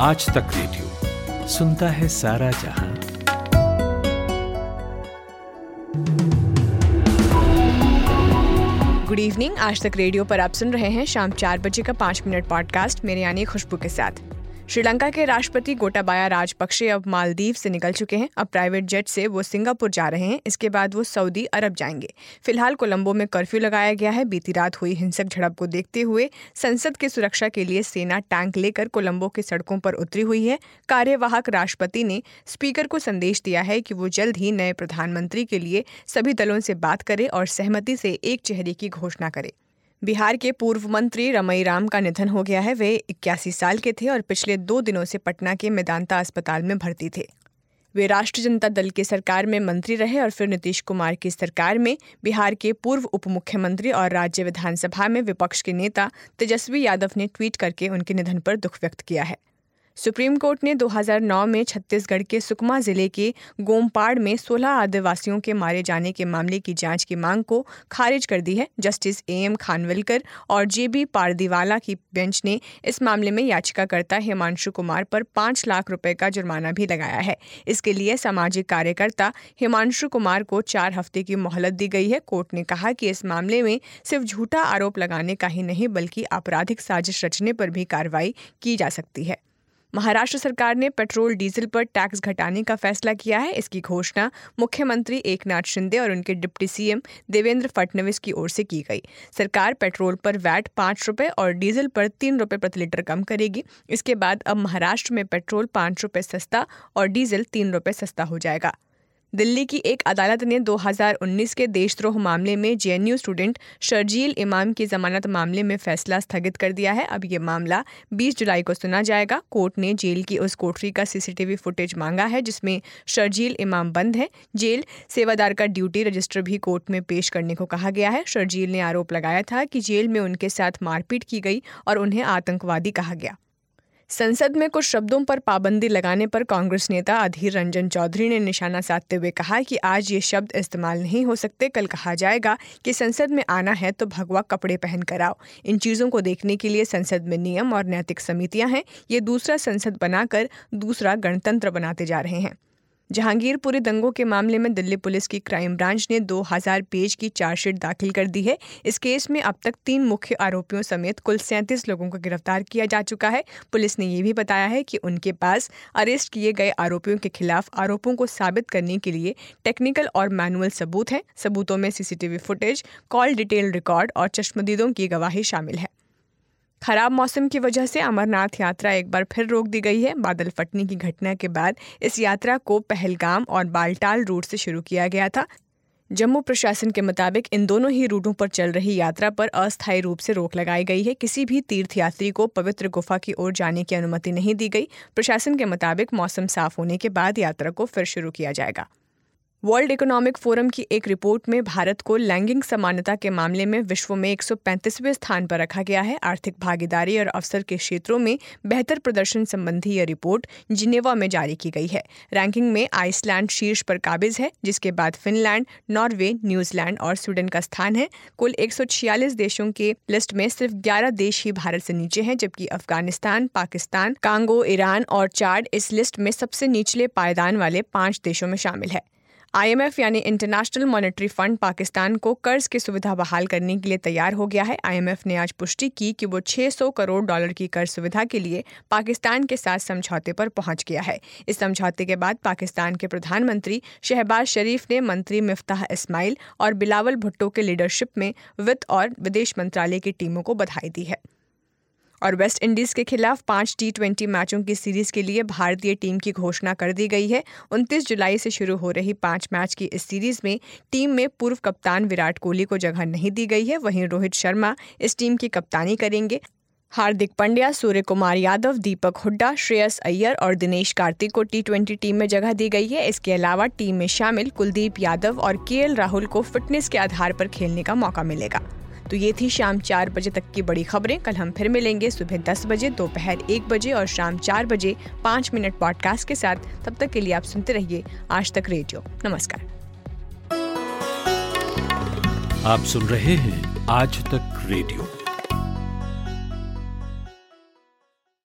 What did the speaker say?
आज तक रेडियो सुनता है सारा जहाँ। गुड इवनिंग आज तक रेडियो पर आप सुन रहे हैं शाम चार बजे का पाँच मिनट पॉडकास्ट मेरे यानी खुशबू के साथ। श्रीलंका के राष्ट्रपति गोटाबाया राजपक्षे अब मालदीव से निकल चुके हैं। अब प्राइवेट जेट से वो सिंगापुर जा रहे हैं। इसके बाद वो सऊदी अरब जाएँगे। फ़िलहाल कोलंबो में कर्फ्यू लगाया गया है। बीती रात हुई हिंसक झड़प को देखते हुए संसद की सुरक्षा के लिए सेना टैंक लेकर कोलंबो की सड़कों पर उतरी हुई है। कार्यवाहक राष्ट्रपति ने स्पीकर को संदेश दिया है कि वो जल्द ही नए प्रधानमंत्री के लिए सभी दलों से बात करे और सहमति से एक चेहरे की घोषणा करे। बिहार के पूर्व मंत्री रमई राम का निधन हो गया है। वे इक्यासी साल के थे और पिछले दो दिनों से पटना के मेदांता अस्पताल में भर्ती थे। वे राष्ट्रीय जनता दल की सरकार में मंत्री रहे और फिर नीतीश कुमार की सरकार में बिहार के पूर्व उप मुख्यमंत्री और राज्य विधानसभा में विपक्ष के नेता तेजस्वी यादव ने ट्वीट करके उनके निधन पर दुख व्यक्त किया है। सुप्रीम कोर्ट ने 2009 में छत्तीसगढ़ के सुकमा ज़िले के गोमपाड़ में 16 आदिवासियों के मारे जाने के मामले की जाँच की मांग को खारिज कर दी है। जस्टिस ए एम खानविलकर और जे बी पारदीवाला की बेंच ने इस मामले में याचिकाकर्ता हिमांशु कुमार पर पाँच लाख रुपए का जुर्माना भी लगाया है। इसके लिए सामाजिक कार्यकर्ता हिमांशु कुमार को चार हफ़्ते की मोहलत दी गई है। कोर्ट ने कहा कि इस मामले में सिर्फ़ झूठा आरोप लगाने का ही नहीं, बल्कि आपराधिक साजिश रचने पर भी कार्रवाई की जा सकती है। महाराष्ट्र सरकार ने पेट्रोल, डीजल पर टैक्स घटाने का फैसला किया है। इसकी घोषणा मुख्यमंत्री एकनाथ शिंदे और उनके डिप्टी सीएम देवेंद्र फडणवीस की ओर से की गई। सरकार पेट्रोल पर वैट पाँच रुपये और डीजल पर तीन रुपये प्रति लीटर कम करेगी। इसके बाद अब महाराष्ट्र में पेट्रोल पाँच रुपये सस्ता और डीजल तीन रुपये सस्ता हो जाएगा। दिल्ली की एक अदालत ने 2019 के देशद्रोह मामले में जेएनयू स्टूडेंट शर्जील इमाम की जमानत मामले में फैसला स्थगित कर दिया है। अब ये मामला 20 जुलाई को सुना जाएगा। कोर्ट ने जेल की उस कोठरी का सीसीटीवी फुटेज मांगा है, जिसमें शर्जील इमाम बंद है। जेल सेवादार का ड्यूटी रजिस्टर भी कोर्ट में पेश करने को कहा गया है। शर्जील ने आरोप लगाया था कि जेल में उनके साथ मारपीट की गई और उन्हें आतंकवादी कहा गया। संसद में कुछ शब्दों पर पाबंदी लगाने पर कांग्रेस नेता अधीर रंजन चौधरी ने निशाना साधते हुए कहा कि आज ये शब्द इस्तेमाल नहीं हो सकते। कल कहा जाएगा कि संसद में आना है तो भगवा कपड़े पहन कर आओ। इन चीज़ों को देखने के लिए संसद में नियम और नैतिक समितियाँ हैं। ये दूसरा संसद बनाकर दूसरा गणतंत्र बनाते जा रहे हैं। जहांगीरपुरी दंगों के मामले में दिल्ली पुलिस की क्राइम ब्रांच ने 2000 पेज की चार्जशीट दाखिल कर दी है। इस केस में अब तक तीन मुख्य आरोपियों समेत कुल सैंतीस लोगों को गिरफ़्तार किया जा चुका है। पुलिस ने ये भी बताया है कि उनके पास अरेस्ट किए गए आरोपियों के खिलाफ आरोपों को साबित करने के लिए टेक्निकल और मैनुअल सबूत हैं। सबूतों में CCTV footage, call detail record और चश्मदीदों की गवाही शामिल है। खराब मौसम की वजह से अमरनाथ यात्रा एक बार फिर रोक दी गई है। बादल फटने की घटना के बाद इस यात्रा को पहलगाम और बालटाल रूट से शुरू किया गया था। जम्मू प्रशासन के मुताबिक इन दोनों ही रूटों पर चल रही यात्रा पर अस्थायी रूप से रोक लगाई गई है। किसी भी तीर्थयात्री को पवित्र गुफा की ओर जाने की अनुमति नहीं दी गई। प्रशासन के मुताबिक मौसम साफ़ होने के बाद यात्रा को फिर शुरू किया जाएगा। वर्ल्ड इकोनॉमिक फोरम की एक रिपोर्ट में भारत को लैंगिक समानता के मामले में विश्व में एक स्थान पर रखा गया है। आर्थिक भागीदारी और अवसर के क्षेत्रों में बेहतर प्रदर्शन संबंधी यह रिपोर्ट जिनेवा में जारी की गई है। रैंकिंग में आइसलैंड शीर्ष पर काबिज है, जिसके बाद फिनलैंड, नॉर्वे, न्यूजीलैंड और स्वीडन का स्थान है। कुल एक सौ छियालीस देशों के लिस्ट में सिर्फ़ ग्यारह देश ही भारत से नीचे हैं, जबकि अफ़गानिस्तान, पाकिस्तान, कांगो, ईरान और चाड इस लिस्ट में सबसे निचले पायदान वाले पाँच देशों में शामिल है। आईएमएफ यानी इंटरनेशनल मॉनेटरी फंड पाकिस्तान को कर्ज की सुविधा बहाल करने के लिए तैयार हो गया है। आईएमएफ ने आज पुष्टि की कि वो 600 करोड़ डॉलर की कर्ज सुविधा के लिए पाकिस्तान के साथ समझौते पर पहुँच गया है। इस समझौते के बाद पाकिस्तान के प्रधानमंत्री शहबाज शरीफ ने मंत्री मिफ्ताह इस्माइल और बिलावल भुट्टो के लीडरशिप में वित्त और विदेश मंत्रालय की टीमों को बधाई दी है। और वेस्ट इंडीज के खिलाफ पाँच टी ट्वेंटी मैचों की सीरीज़ के लिए भारतीय टीम की घोषणा कर दी गई है। उनतीस जुलाई से शुरू हो रही पाँच मैच की इस सीरीज़ में टीम में पूर्व कप्तान विराट कोहली को जगह नहीं दी गई है, वहीं रोहित शर्मा इस टीम की कप्तानी करेंगे। हार्दिक पंड्या सूर्य कुमार यादव, दीपक हुड्डा, श्रेयस अय्यर और दिनेश कार्तिक को टी ट्वेंटी टीम में जगह दी गई है। इसके अलावा टीम में शामिल कुलदीप यादव और के राहुल को फिटनेस के आधार पर खेलने का मौका मिलेगा। तो ये थी शाम चार बजे तक की बड़ी खबरें। कल हम फिर मिलेंगे सुबह दस बजे, दोपहर एक बजे और शाम चार बजे पाँच मिनट पॉडकास्ट के साथ। तब तक के लिए आप सुनते रहिए आज तक रेडियो। नमस्कार। आप सुन रहे हैं आज तक रेडियो।